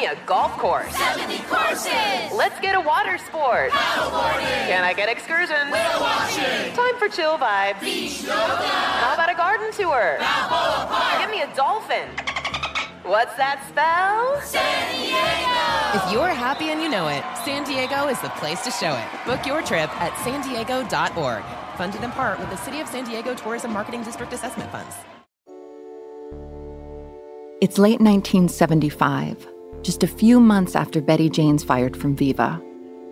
Give me a golf course. 70 courses. Let's get a water sport. Paddleboarding. Can I get excursions? Whale watching. Time for chill vibes. Beach yoga. How about a garden tour? Balboa Park. Give me a dolphin. What's that spell? San Diego. If you're happy and you know it, San Diego is the place to show it. Book your trip at san diego.org. Funded in part with the City of San Diego Tourism Marketing District Assessment Funds. It's late 1975, just a few months after Betty Jane's fired from Viva,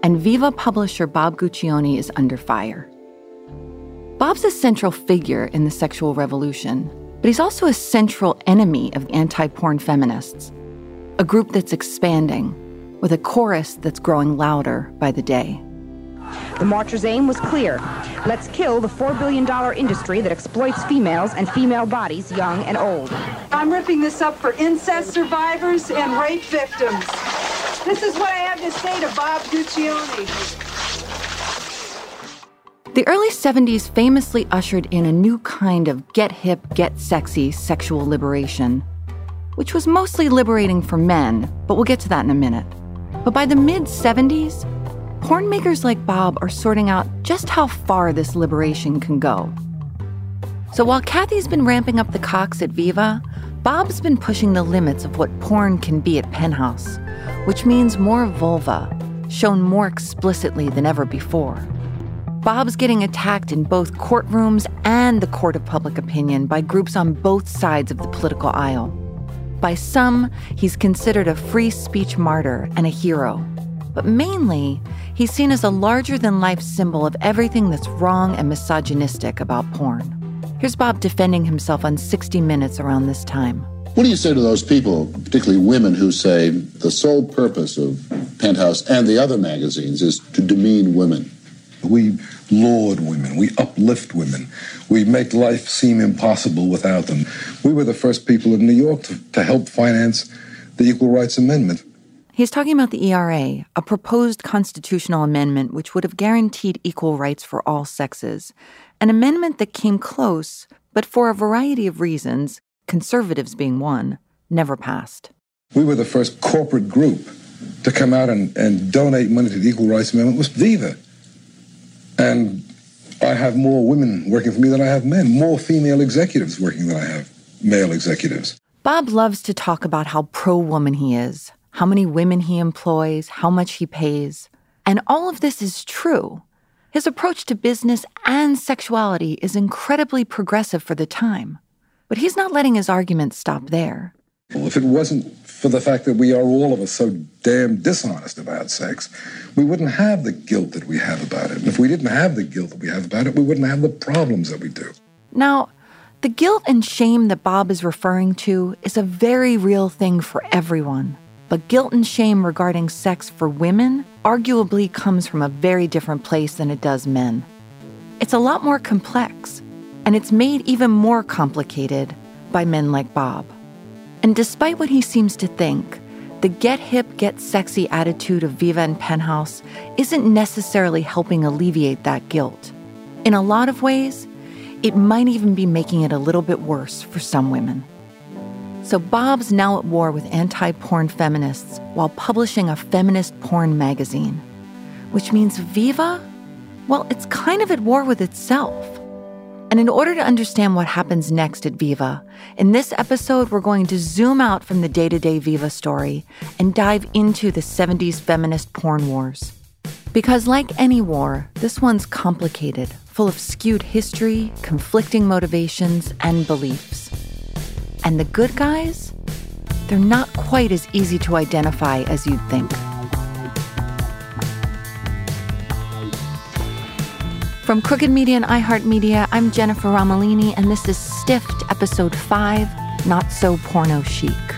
and Viva publisher Bob Guccione is under fire. Bob's a central figure in the sexual revolution, but he's also a central enemy of anti porn feminists, a group that's expanding, with a chorus that's growing louder by the day. The marchers' aim was clear. Let's kill the $4 billion industry that exploits females and female bodies, young and old. I'm ripping this up for incest survivors and rape victims. This is what I have to say to Bob Guccione. The early 70s famously ushered in a new kind of get hip, get sexy sexual liberation, which was mostly liberating for men, but we'll get to that in a minute. But by the mid 70s, porn makers like Bob are sorting out just how far this liberation can go. So while Kathy's been ramping up the cocks at Viva, Bob's been pushing the limits of what porn can be at Penthouse, which means more vulva, shown more explicitly than ever before. Bob's getting attacked in both courtrooms and the court of public opinion by groups on both sides of the political aisle. By some, he's considered a free speech martyr and a hero. But mainly, he's seen as a larger than life symbol of everything that's wrong and misogynistic about porn. Here's Bob defending himself on 60 Minutes around this time. What do you say to those people, particularly women, who say the sole purpose of Penthouse and the other magazines is to demean women? We laud women. We uplift women. We make life seem impossible without them. We were the first people in New York to, to help finance the Equal Rights Amendment. He's talking about the ERA, a proposed constitutional amendment which would have guaranteed equal rights for all sexes. An amendment that came close, but for a variety of reasons, conservatives being one, never passed. We were the first corporate group to come out and, and donate money to the Equal Rights Amendment was Viva. And I have more women working for me than I have men, more female executives working than I have male executives. Bob loves to talk about how pro woman he is, how many women he employs, how much he pays. And all of this is true. His approach to business and sexuality is incredibly progressive for the time. But he's not letting his arguments stop there. Well, if it wasn't for the fact that we are all of us so damn dishonest about sex, we wouldn't have the guilt that we have about it. And if we didn't have the guilt that we have about it, we wouldn't have the problems that we do. Now, the guilt and shame that Bob is referring to is a very real thing for everyone. But guilt and shame regarding sex for women arguably comes from a very different place than it does men. It's a lot more complex, And it's made even more complicated by men like Bob. And despite what he seems to think, the get hip, get sexy attitude of Viva and Penthouse isn't necessarily helping alleviate that guilt. In a lot of ways, it might even be making it a little bit worse for some women. So Bob's now at war with anti porn feminists while publishing a feminist porn magazine, which means Viva, well, it's kind of at war with itself. And in order to understand what happens next at Viva, in this episode, we're going to zoom out from the day to day Viva story and dive into the 70s feminist porn wars. Because, like any war, this one's complicated, full of skewed history, conflicting motivations, and beliefs. And the good guys? They're not quite as easy to identify as you'd think. From Crooked Media and iHeartMedia, I'm Jennifer Romolini, and this is Stiffed, Episode 5 Not So Porno Chic.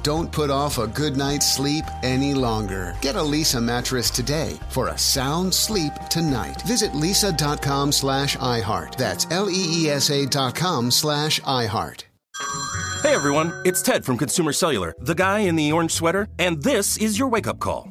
Don't put off a good night's sleep any longer. Get a Leesa mattress today for a sound sleep tonight. Visit leesa.com slash iHeart. That's L-E-E-S-A dot com slash iHeart. Hey everyone, it's Ted from Consumer Cellular, the guy in the orange sweater, and this is your wake up call.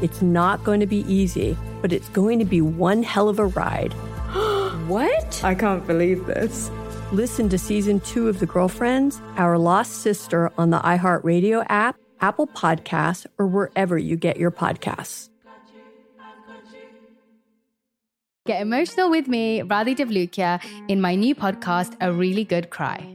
It's not going to be easy, but it's going to be one hell of a ride. what? I can't believe this. Listen to season two of The Girlfriends, Our Lost Sister on the iHeartRadio app, Apple Podcasts, or wherever you get your podcasts. Get emotional with me, Radhi Devlukia, in my new podcast, A Really Good Cry.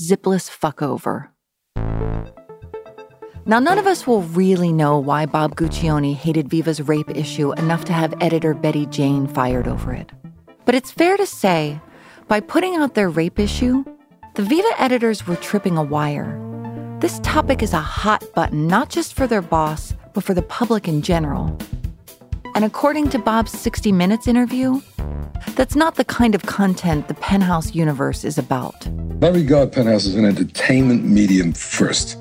Zipless Fuckover. Now, none of us will really know why Bob Guccione hated Viva's rape issue enough to have editor Betty Jane fired over it. But it's fair to say, by putting out their rape issue, the Viva editors were tripping a wire. This topic is a hot button, not just for their boss, but for the public in general. And according to Bob's 60 Minutes interview, that's not the kind of content the Penthouse universe is about. I regard Penthouse as an entertainment medium first.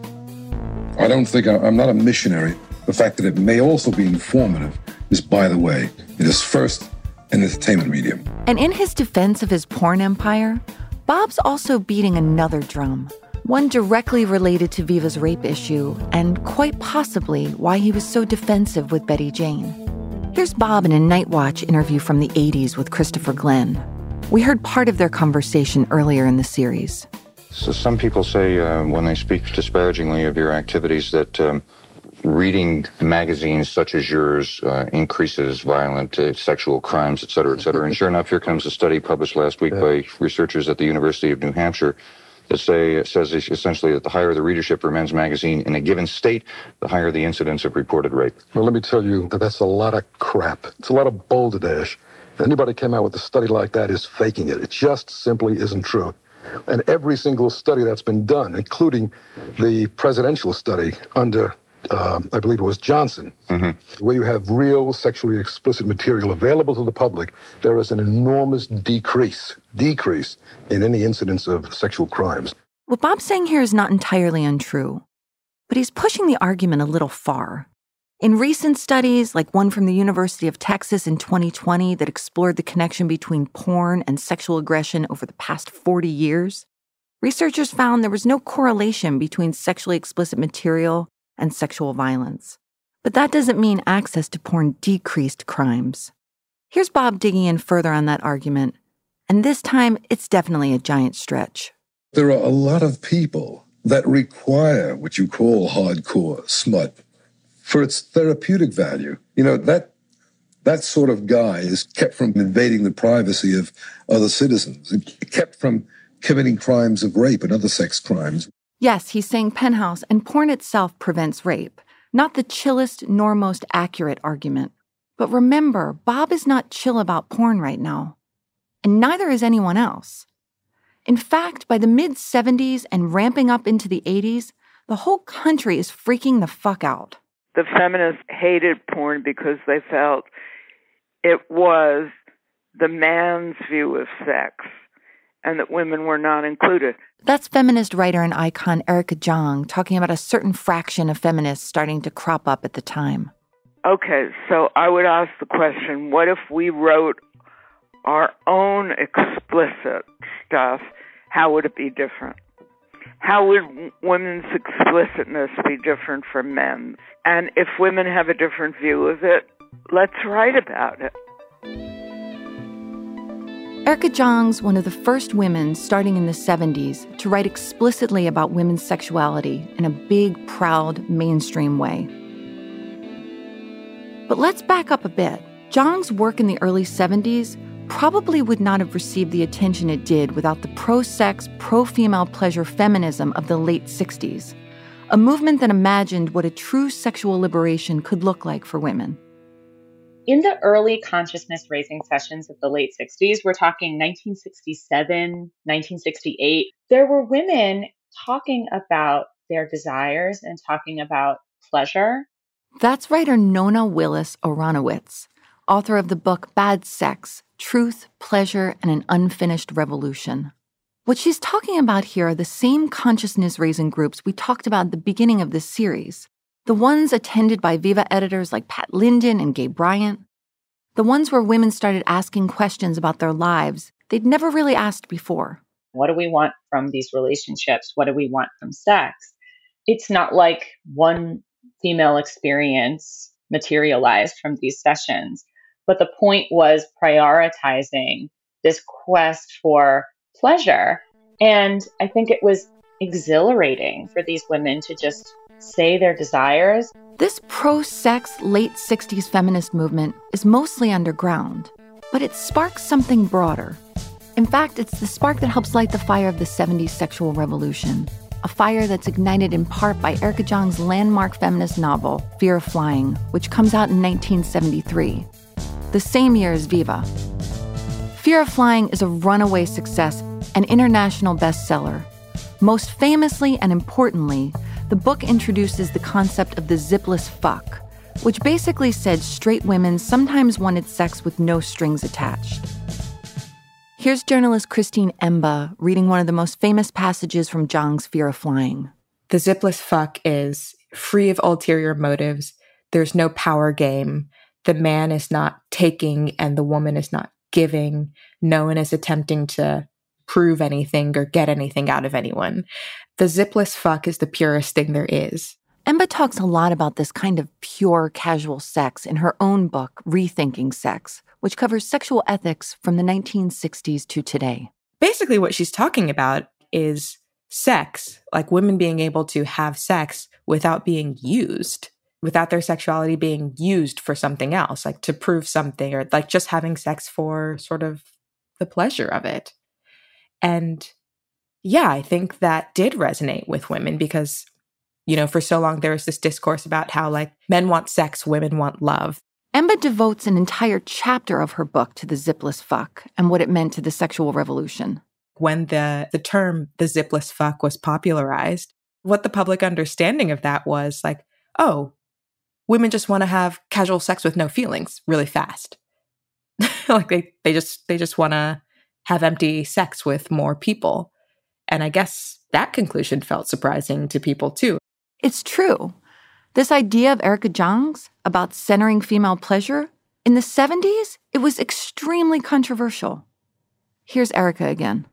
I don't think I, am not a missionary. The fact that it may also be informative is, by the way, it is first an entertainment medium. And in his defense of his porn empire, Bob's also beating another drum, one directly related to Viva's rape issue, and quite possibly why he was so defensive with Betty Jane. Here's Bob in a Night Watch interview from the 80s with Christopher Glenn. We heard part of their conversation earlier in the series. So some people say uh, when they speak disparagingly of your activities that um, reading magazines such as yours uh, increases violent uh, sexual crimes, et cetera, et cetera. and sure enough, here comes a study published last week yeah. by researchers at the University of New Hampshire that say says essentially that the higher the readership for men's magazine in a given state, the higher the incidence of reported rape. Well, let me tell you that that's a lot of crap. It's a lot of balderdash. If anybody came out with a study like that is faking it. It just simply isn't true. And every single study that's been done, including the presidential study under, uh, I believe it was Johnson, mm-hmm. where you have real sexually explicit material available to the public, there is an enormous decrease, decrease in any incidence of sexual crimes. What Bob's saying here is not entirely untrue, but he's pushing the argument a little far. In recent studies, like one from the University of Texas in 2020 that explored the connection between porn and sexual aggression over the past 40 years, researchers found there was no correlation between sexually explicit material and sexual violence. But that doesn't mean access to porn decreased crimes. Here's Bob digging in further on that argument, and this time it's definitely a giant stretch. There are a lot of people that require what you call hardcore smut for its therapeutic value. You know, that that sort of guy is kept from invading the privacy of other citizens, kept from committing crimes of rape and other sex crimes. Yes, he's saying penthouse and porn itself prevents rape, not the chillest nor most accurate argument. But remember, Bob is not chill about porn right now, and neither is anyone else. In fact, by the mid 70s and ramping up into the 80s, the whole country is freaking the fuck out the feminists hated porn because they felt it was the man's view of sex and that women were not included. That's feminist writer and icon Erica Jong talking about a certain fraction of feminists starting to crop up at the time. Okay, so I would ask the question what if we wrote our own explicit stuff? How would it be different? How would women's explicitness be different from men's? And if women have a different view of it, let's write about it. Erica Jong's one of the first women starting in the 70s to write explicitly about women's sexuality in a big, proud, mainstream way. But let's back up a bit. Jong's work in the early 70s probably would not have received the attention it did without the pro sex, pro female pleasure feminism of the late 60s, a movement that imagined what a true sexual liberation could look like for women. In the early consciousness raising sessions of the late 60s, we're talking 1967, 1968, there were women talking about their desires and talking about pleasure. That's writer Nona Willis Aronowitz, author of the book Bad Sex Truth, Pleasure, and an Unfinished Revolution. What she's talking about here are the same consciousness raising groups we talked about at the beginning of this series. The ones attended by Viva editors like Pat Linden and Gay Bryant. The ones where women started asking questions about their lives they'd never really asked before. What do we want from these relationships? What do we want from sex? It's not like one female experience materialized from these sessions, but the point was prioritizing this quest for pleasure. And I think it was exhilarating for these women to just say their desires. This pro sex late 60s feminist movement is mostly underground, but it sparks something broader. In fact, it's the spark that helps light the fire of the 70s sexual revolution, a fire that's ignited in part by Erica Jong's landmark feminist novel, Fear of Flying, which comes out in 1973, the same year as Viva. Fear of Flying is a runaway success, an international bestseller. Most famously and importantly, the book introduces the concept of the zipless fuck, which basically said straight women sometimes wanted sex with no strings attached. Here's journalist Christine Emba reading one of the most famous passages from Jong's Fear of Flying. The zipless fuck is free of ulterior motives. There's no power game. The man is not taking and the woman is not giving. No one is attempting to prove anything or get anything out of anyone. The zipless fuck is the purest thing there is. Emba talks a lot about this kind of pure casual sex in her own book, Rethinking Sex, which covers sexual ethics from the 1960s to today. Basically, what she's talking about is sex, like women being able to have sex without being used, without their sexuality being used for something else, like to prove something, or like just having sex for sort of the pleasure of it. And yeah, I think that did resonate with women because, you know, for so long there was this discourse about how like men want sex, women want love. Emba devotes an entire chapter of her book to the zipless fuck and what it meant to the sexual revolution. When the, the term the zipless fuck was popularized, what the public understanding of that was like, oh, women just want to have casual sex with no feelings really fast. like they, they just they just want to have empty sex with more people. And I guess that conclusion felt surprising to people too. It's true. This idea of Erica Jong's about centering female pleasure, in the 70s, it was extremely controversial. Here's Erica again.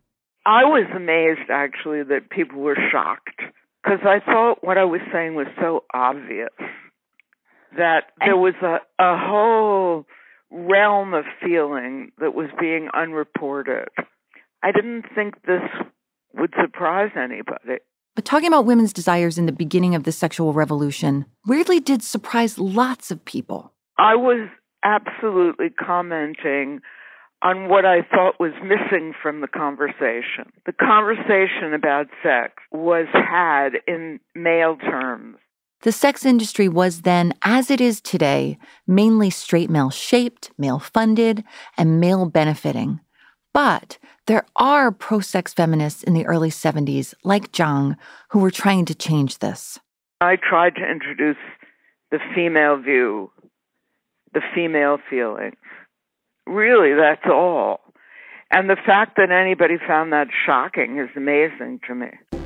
I was amazed actually that people were shocked because I thought what I was saying was so obvious that there was a, a whole realm of feeling that was being unreported. I didn't think this would surprise anybody. But talking about women's desires in the beginning of the sexual revolution weirdly did surprise lots of people. I was absolutely commenting on what I thought was missing from the conversation. The conversation about sex was had in male terms. The sex industry was then, as it is today, mainly straight male shaped, male funded, and male benefiting. But there are pro sex feminists in the early 70s, like Jong, who were trying to change this. I tried to introduce the female view, the female feelings. Really, that's all. And the fact that anybody found that shocking is amazing to me.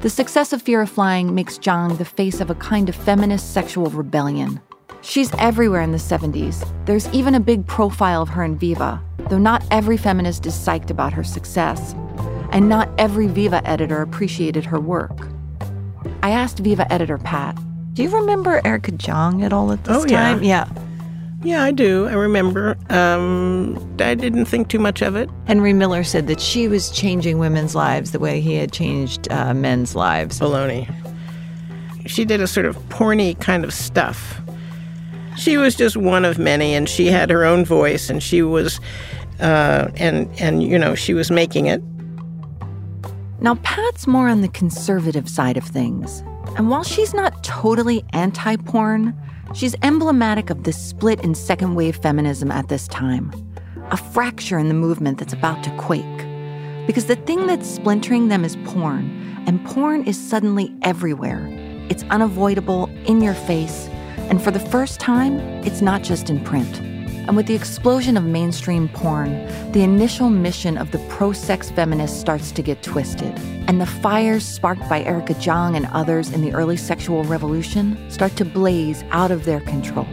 The success of Fear of Flying makes Jong the face of a kind of feminist sexual rebellion. She's everywhere in the 70s. There's even a big profile of her in Viva, though not every feminist is psyched about her success. And not every Viva editor appreciated her work. I asked Viva editor Pat, Do you remember Erica Jong at all at this oh, time? Yeah. yeah. Yeah, I do. I remember. Um, I didn't think too much of it. Henry Miller said that she was changing women's lives the way he had changed uh, men's lives. Baloney. She did a sort of porny kind of stuff. She was just one of many, and she had her own voice, and she was, uh, and and you know, she was making it. Now Pat's more on the conservative side of things, and while she's not totally anti-porn She's emblematic of the split in second wave feminism at this time, a fracture in the movement that's about to quake. Because the thing that's splintering them is porn, and porn is suddenly everywhere. It's unavoidable, in your face, and for the first time, it's not just in print. And with the explosion of mainstream porn, the initial mission of the pro sex feminists starts to get twisted. And the fires sparked by Erica Jong and others in the early sexual revolution start to blaze out of their control.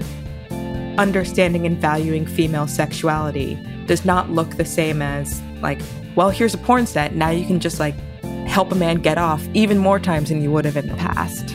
Understanding and valuing female sexuality does not look the same as, like, well, here's a porn set. Now you can just like help a man get off even more times than you would have in the past.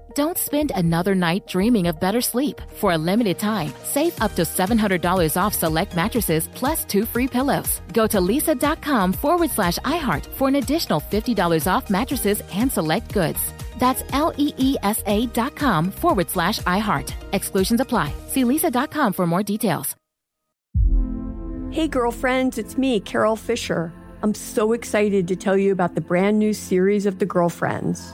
Don't spend another night dreaming of better sleep. For a limited time, save up to $700 off select mattresses plus two free pillows. Go to leesa.com forward slash iHeart for an additional $50 off mattresses and select goods. That's L E E S A dot com forward slash iHeart. Exclusions apply. See leesa.com for more details. Hey, girlfriends, it's me, Carol Fisher. I'm so excited to tell you about the brand new series of The Girlfriends.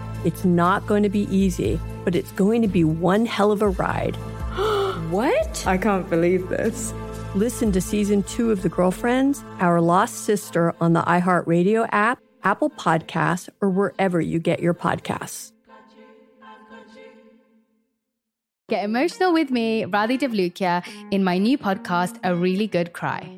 It's not going to be easy, but it's going to be one hell of a ride. what? I can't believe this. Listen to season two of The Girlfriends, Our Lost Sister on the iHeartRadio app, Apple Podcasts, or wherever you get your podcasts. Get emotional with me, Radhi Devlukia, in my new podcast, A Really Good Cry.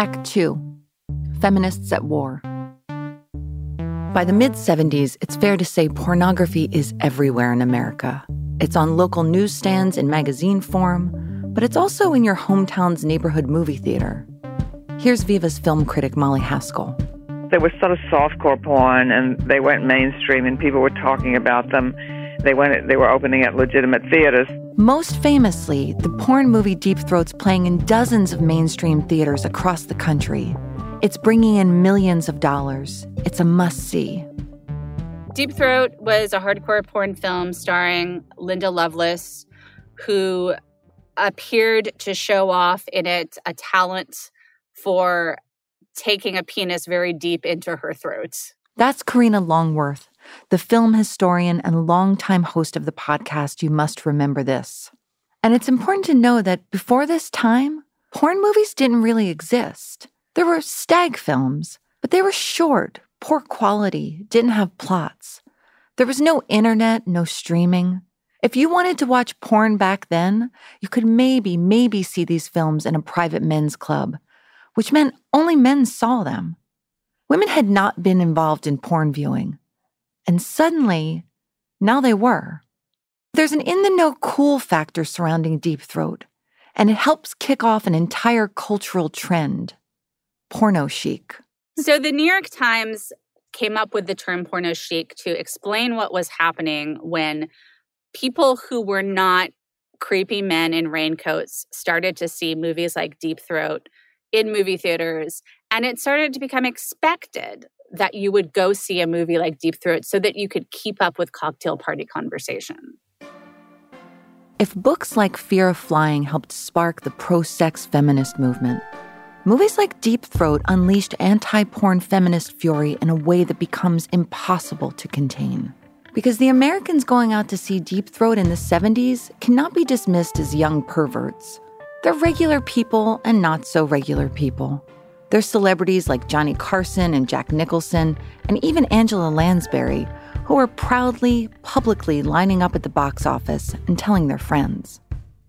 Act 2 Feminists at War. By the mid 70s, it's fair to say pornography is everywhere in America. It's on local newsstands in magazine form, but it's also in your hometown's neighborhood movie theater. Here's Viva's film critic Molly Haskell. There was sort of softcore porn, and they went mainstream, and people were talking about them. They went. They were opening at legitimate theaters. Most famously, the porn movie Deep Throat's playing in dozens of mainstream theaters across the country. It's bringing in millions of dollars. It's a must see. Deep Throat was a hardcore porn film starring Linda Lovelace, who appeared to show off in it a talent for taking a penis very deep into her throat. That's Karina Longworth, the film historian and longtime host of the podcast, You Must Remember This. And it's important to know that before this time, porn movies didn't really exist. There were stag films, but they were short, poor quality, didn't have plots. There was no internet, no streaming. If you wanted to watch porn back then, you could maybe, maybe see these films in a private men's club, which meant only men saw them. Women had not been involved in porn viewing. And suddenly, now they were. There's an in the know cool factor surrounding Deep Throat, and it helps kick off an entire cultural trend porno chic. So the New York Times came up with the term porno chic to explain what was happening when people who were not creepy men in raincoats started to see movies like Deep Throat in movie theaters. And it started to become expected that you would go see a movie like Deep Throat so that you could keep up with cocktail party conversation. If books like Fear of Flying helped spark the pro sex feminist movement, movies like Deep Throat unleashed anti porn feminist fury in a way that becomes impossible to contain. Because the Americans going out to see Deep Throat in the 70s cannot be dismissed as young perverts. They're regular people and not so regular people. There's celebrities like Johnny Carson and Jack Nicholson, and even Angela Lansbury, who are proudly, publicly lining up at the box office and telling their friends.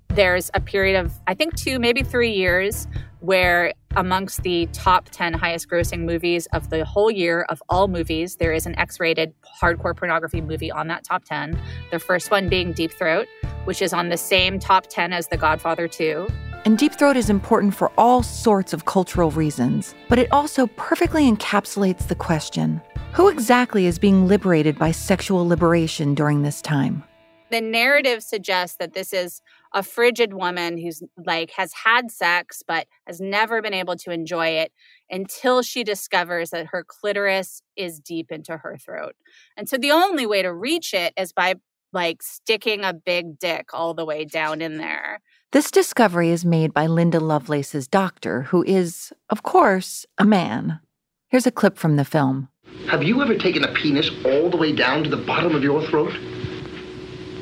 There's a period of, I think, two, maybe three years where amongst the top 10 highest grossing movies of the whole year of all movies, there is an X rated hardcore pornography movie on that top 10. The first one being Deep Throat, which is on the same top 10 as The Godfather 2. And Deep Throat is important for all sorts of cultural reasons, but it also perfectly encapsulates the question who exactly is being liberated by sexual liberation during this time? The narrative suggests that this is a frigid woman who's like has had sex but has never been able to enjoy it until she discovers that her clitoris is deep into her throat. And so the only way to reach it is by like sticking a big dick all the way down in there. This discovery is made by Linda Lovelace's doctor, who is, of course, a man. Here's a clip from the film. Have you ever taken a penis all the way down to the bottom of your throat?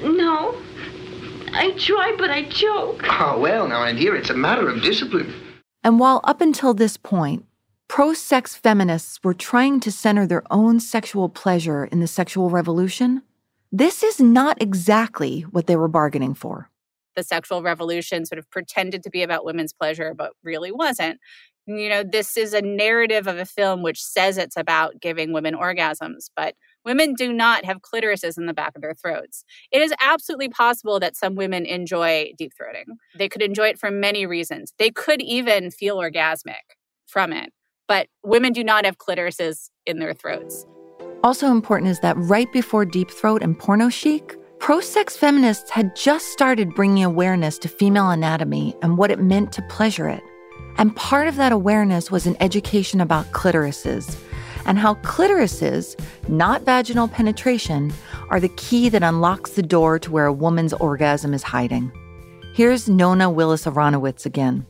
No. I try, but I choke. Ah, well, now, my dear, it's a matter of discipline. And while up until this point, pro sex feminists were trying to center their own sexual pleasure in the sexual revolution, this is not exactly what they were bargaining for. The sexual revolution sort of pretended to be about women's pleasure, but really wasn't. You know, this is a narrative of a film which says it's about giving women orgasms, but women do not have clitorises in the back of their throats. It is absolutely possible that some women enjoy deep throating. They could enjoy it for many reasons. They could even feel orgasmic from it, but women do not have clitorises in their throats. Also important is that right before Deep Throat and Porno Chic, pro sex feminists had just started bringing awareness to female anatomy and what it meant to pleasure it. And part of that awareness was an education about clitorises and how clitorises, not vaginal penetration, are the key that unlocks the door to where a woman's orgasm is hiding. Here's Nona Willis Aronowitz again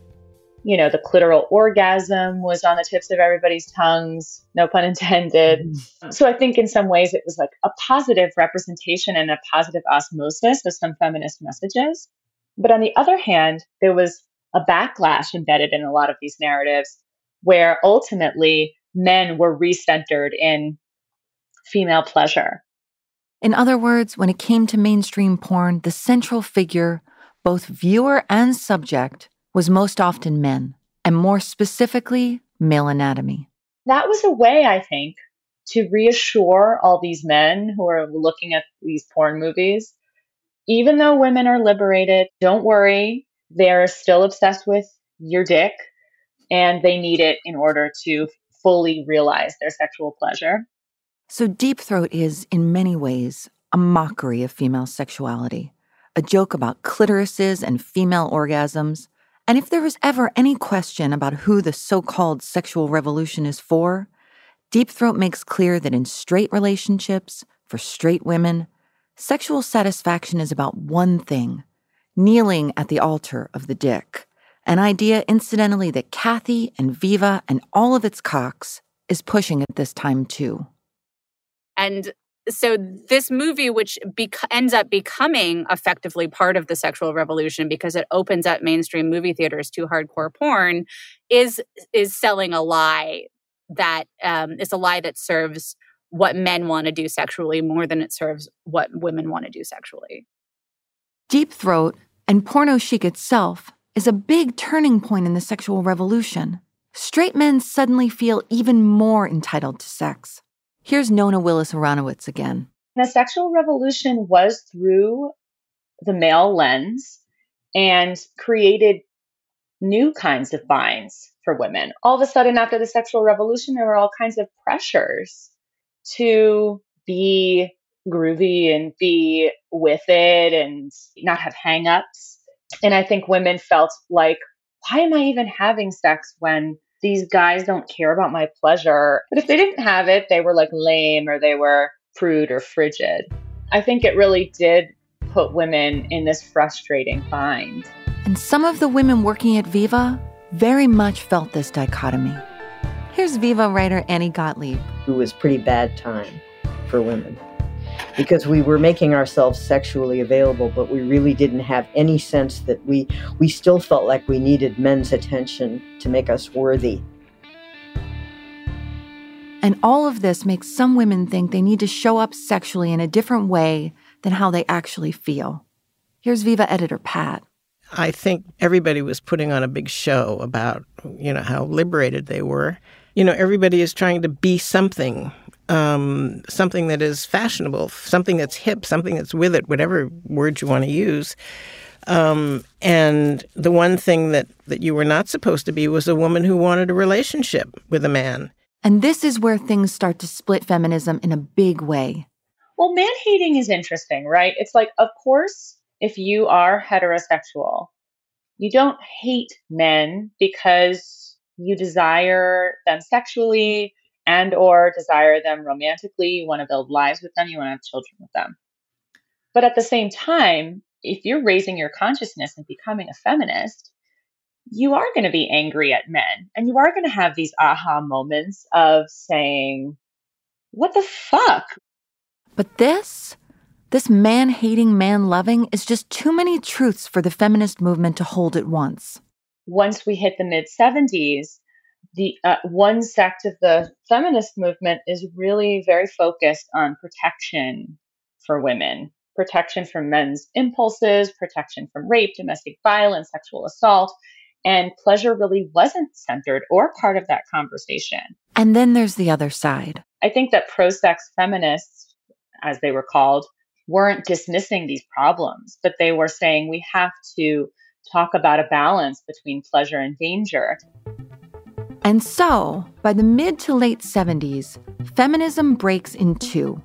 you know, the clitoral orgasm was on the tips of everybody's tongues, no pun intended. Mm-hmm. So I think in some ways it was like a positive representation and a positive osmosis of some feminist messages. But on the other hand, there was a backlash embedded in a lot of these narratives where ultimately men were recentered in female pleasure. In other words, when it came to mainstream porn, the central figure, both viewer and subject, was most often men, and more specifically, male anatomy. That was a way, I think, to reassure all these men who are looking at these porn movies. Even though women are liberated, don't worry, they're still obsessed with your dick and they need it in order to fully realize their sexual pleasure. So, Deep Throat is, in many ways, a mockery of female sexuality, a joke about clitorises and female orgasms, and if there was ever any question about who the so called sexual revolution is for, Deep Throat makes clear that in straight relationships, for straight women, sexual satisfaction is about one thing kneeling at the altar of the dick. An idea, incidentally, that Kathy and Viva and all of its cocks is pushing at this time, too. And so this movie which bec- ends up becoming effectively part of the sexual revolution because it opens up mainstream movie theaters to hardcore porn is is selling a lie that um, is a lie that serves what men want to do sexually more than it serves what women want to do sexually. Deep throat and porno chic itself is a big turning point in the sexual revolution. Straight men suddenly feel even more entitled to sex Here's Nona Willis Aronowitz again. The sexual revolution was through the male lens and created new kinds of binds for women. All of a sudden, after the sexual revolution, there were all kinds of pressures to be groovy and be with it and not have hangups. And I think women felt like, why am I even having sex when these guys don't care about my pleasure. But if they didn't have it, they were like lame or they were prude or frigid. I think it really did put women in this frustrating bind. And some of the women working at Viva very much felt this dichotomy. Here's Viva writer Annie Gottlieb. It was pretty bad time for women because we were making ourselves sexually available, but we really didn't have any sense that we we still felt like we needed men's attention to make us worthy. And all of this makes some women think they need to show up sexually in a different way than how they actually feel. Here's Viva editor Pat. I think everybody was putting on a big show about, you know, how liberated they were. You know, everybody is trying to be something um, something that is fashionable, something that's hip, something that's with it, whatever word you want to use. Um, and the one thing that, that you were not supposed to be was a woman who wanted a relationship with a man. And this is where things start to split feminism in a big way. Well, man hating is interesting, right? It's like, of course, if you are heterosexual, you don't hate men because you desire them sexually and or desire them romantically. You want to build lives with them. You want to have children with them. But at the same time if you're raising your consciousness and becoming a feminist you are going to be angry at men. And you are going to have these aha moments of saying what the fuck? But this this man hating man loving is just too many truths for the feminist movement to hold at once. Once we hit the mid 70s the uh, one sect of the feminist movement is really very focused on protection for women, protection from men's impulses, protection from rape, domestic violence, sexual assault. And pleasure really wasn't centered or part of that conversation. And then there's the other side. I think that pro sex feminists, as they were called, weren't dismissing these problems, but they were saying we have to talk about a balance between pleasure and danger. And so, by the mid to late 70s, feminism breaks in two.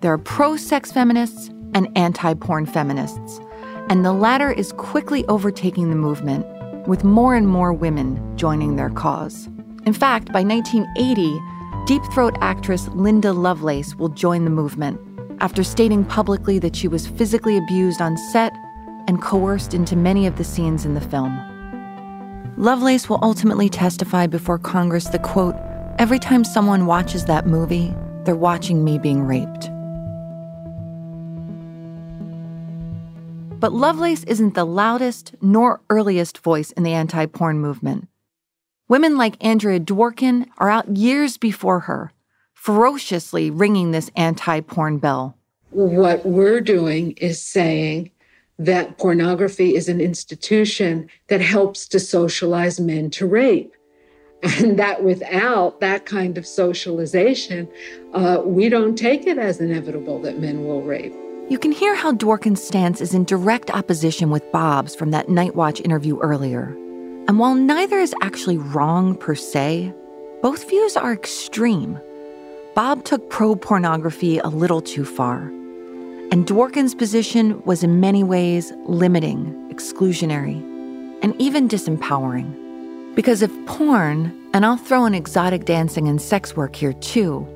There are pro sex feminists and anti porn feminists, and the latter is quickly overtaking the movement, with more and more women joining their cause. In fact, by 1980, Deep Throat actress Linda Lovelace will join the movement after stating publicly that she was physically abused on set and coerced into many of the scenes in the film. Lovelace will ultimately testify before Congress that, quote, every time someone watches that movie, they're watching me being raped. But Lovelace isn't the loudest nor earliest voice in the anti porn movement. Women like Andrea Dworkin are out years before her, ferociously ringing this anti porn bell. What we're doing is saying that pornography is an institution that helps to socialize men to rape. And that without that kind of socialization, uh, we don't take it as inevitable that men will rape. You can hear how Dworkin's stance is in direct opposition with Bob's from that Night Watch interview earlier. And while neither is actually wrong per se, both views are extreme. Bob took pro pornography a little too far. And Dworkin's position was in many ways limiting, exclusionary, and even disempowering. Because if porn, and I'll throw in exotic dancing and sex work here too,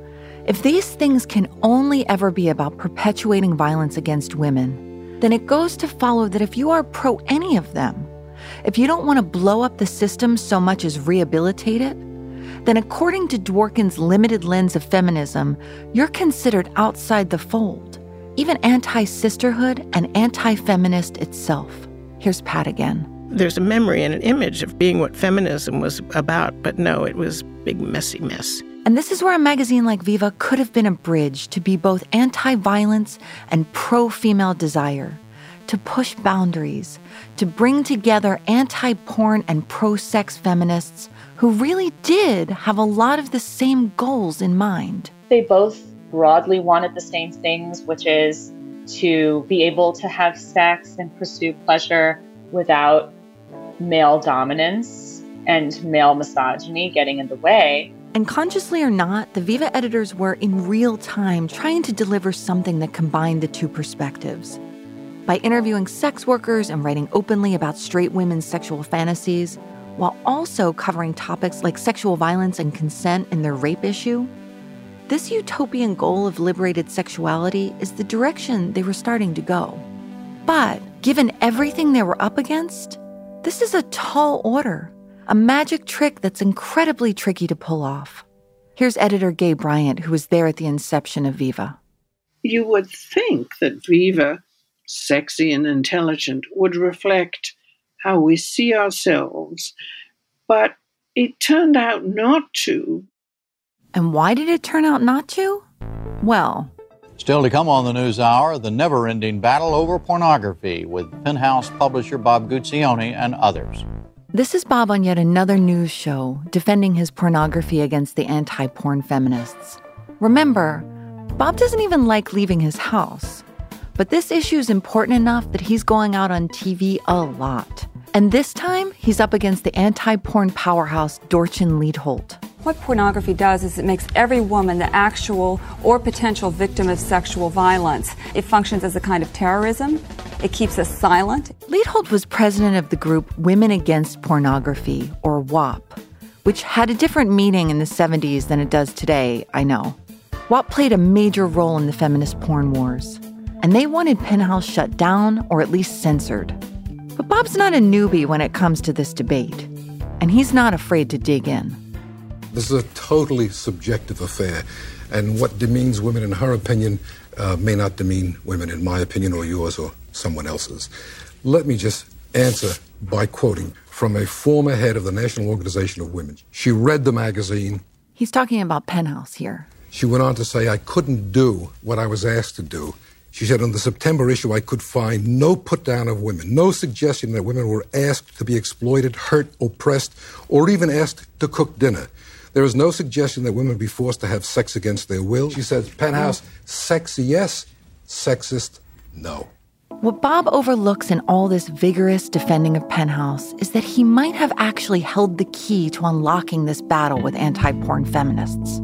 if these things can only ever be about perpetuating violence against women, then it goes to follow that if you are pro any of them, if you don't want to blow up the system so much as rehabilitate it, then according to Dworkin's limited lens of feminism, you're considered outside the fold, even anti sisterhood and anti feminist itself. Here's Pat again. There's a memory and an image of being what feminism was about, but no, it was big, messy mess. And this is where a magazine like Viva could have been a bridge to be both anti violence and pro female desire, to push boundaries, to bring together anti porn and pro sex feminists who really did have a lot of the same goals in mind. They both broadly wanted the same things, which is to be able to have sex and pursue pleasure without male dominance and male misogyny getting in the way. And consciously or not, the Viva editors were in real time trying to deliver something that combined the two perspectives. By interviewing sex workers and writing openly about straight women's sexual fantasies, while also covering topics like sexual violence and consent in their rape issue, this utopian goal of liberated sexuality is the direction they were starting to go. But given everything they were up against, this is a tall order a magic trick that's incredibly tricky to pull off. Here's editor Gay Bryant, who was there at the inception of Viva. You would think that Viva, sexy and intelligent, would reflect how we see ourselves, but it turned out not to. And why did it turn out not to? Well, Still to come on the News Hour, the never ending battle over pornography with Penthouse publisher Bob Guccione and others. This is Bob on yet another news show defending his pornography against the anti porn feminists. Remember, Bob doesn't even like leaving his house. But this issue is important enough that he's going out on TV a lot. And this time, he's up against the anti porn powerhouse Dorchen Leidholdt. What pornography does is it makes every woman the actual or potential victim of sexual violence. It functions as a kind of terrorism. It keeps us silent. Leidholdt was president of the group Women Against Pornography, or WAP, which had a different meaning in the 70s than it does today, I know. WAP played a major role in the feminist porn wars, and they wanted Penthouse shut down or at least censored. But Bob's not a newbie when it comes to this debate, and he's not afraid to dig in. This is a totally subjective affair, and what demeans women in her opinion uh, may not demean women in my opinion or yours or someone else's. Let me just answer by quoting from a former head of the National Organization of Women. She read the magazine. He's talking about Penthouse here. She went on to say, I couldn't do what I was asked to do. She said, on the September issue, I could find no put down of women, no suggestion that women were asked to be exploited, hurt, oppressed, or even asked to cook dinner. There is no suggestion that women be forced to have sex against their will. She says, Penthouse, sexy, yes, sexist, no. What Bob overlooks in all this vigorous defending of Penthouse is that he might have actually held the key to unlocking this battle with anti porn feminists.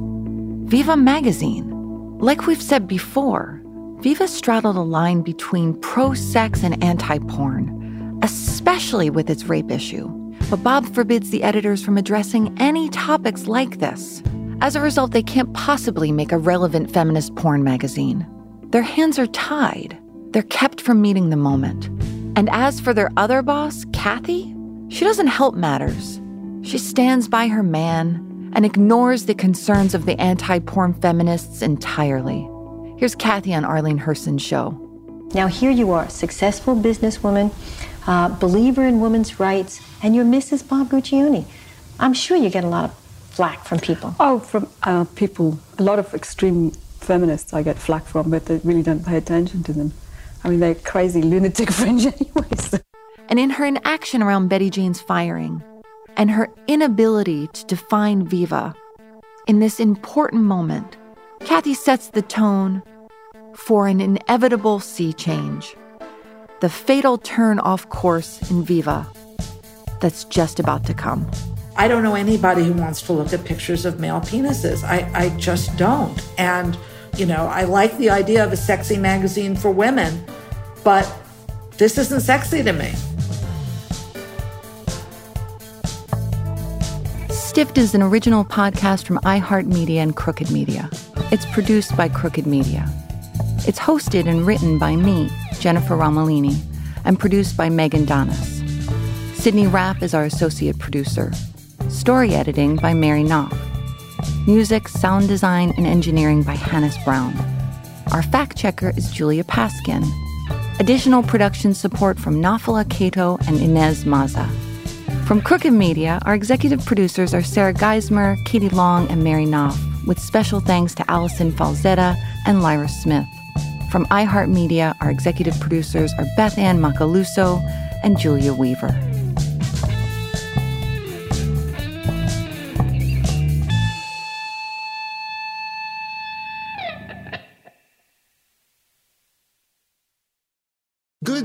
Viva magazine. Like we've said before, Viva straddled a line between pro sex and anti porn, especially with its rape issue. But Bob forbids the editors from addressing any topics like this. As a result, they can't possibly make a relevant feminist porn magazine. Their hands are tied. They're kept from meeting the moment. And as for their other boss, Kathy, she doesn't help matters. She stands by her man and ignores the concerns of the anti porn feminists entirely. Here's Kathy on Arlene Herson's show. Now, here you are, successful businesswoman, uh, believer in women's rights, and you're Mrs. Bob Guccione. I'm sure you get a lot of flack from people. Oh, from uh, people, a lot of extreme feminists I get flack from, but they really don't pay attention to them. I mean, they're crazy lunatic fringe anyways. And in her inaction around Betty Jane's firing, and her inability to define Viva, in this important moment, Kathy sets the tone for an inevitable sea change. The fatal turn off course in Viva that's just about to come. I don't know anybody who wants to look at pictures of male penises. I, I just don't. And, you know, I like the idea of a sexy magazine for women, but this isn't sexy to me. Stiffed is an original podcast from iHeartMedia and Crooked Media. It's produced by Crooked Media. It's hosted and written by me, Jennifer Romolini, and produced by Megan Donis. Sydney Rapp is our associate producer. Story editing by Mary Knopf. Music, sound design, and engineering by Hannes Brown. Our fact checker is Julia Paskin. Additional production support from Nafala Cato and Inez Maza. From Crooked Media, our executive producers are Sarah Geismer, Katie Long, and Mary Knopf, with special thanks to Allison Falzetta and Lyra Smith. From iHeartMedia, our executive producers are Beth Ann Macaluso and Julia Weaver.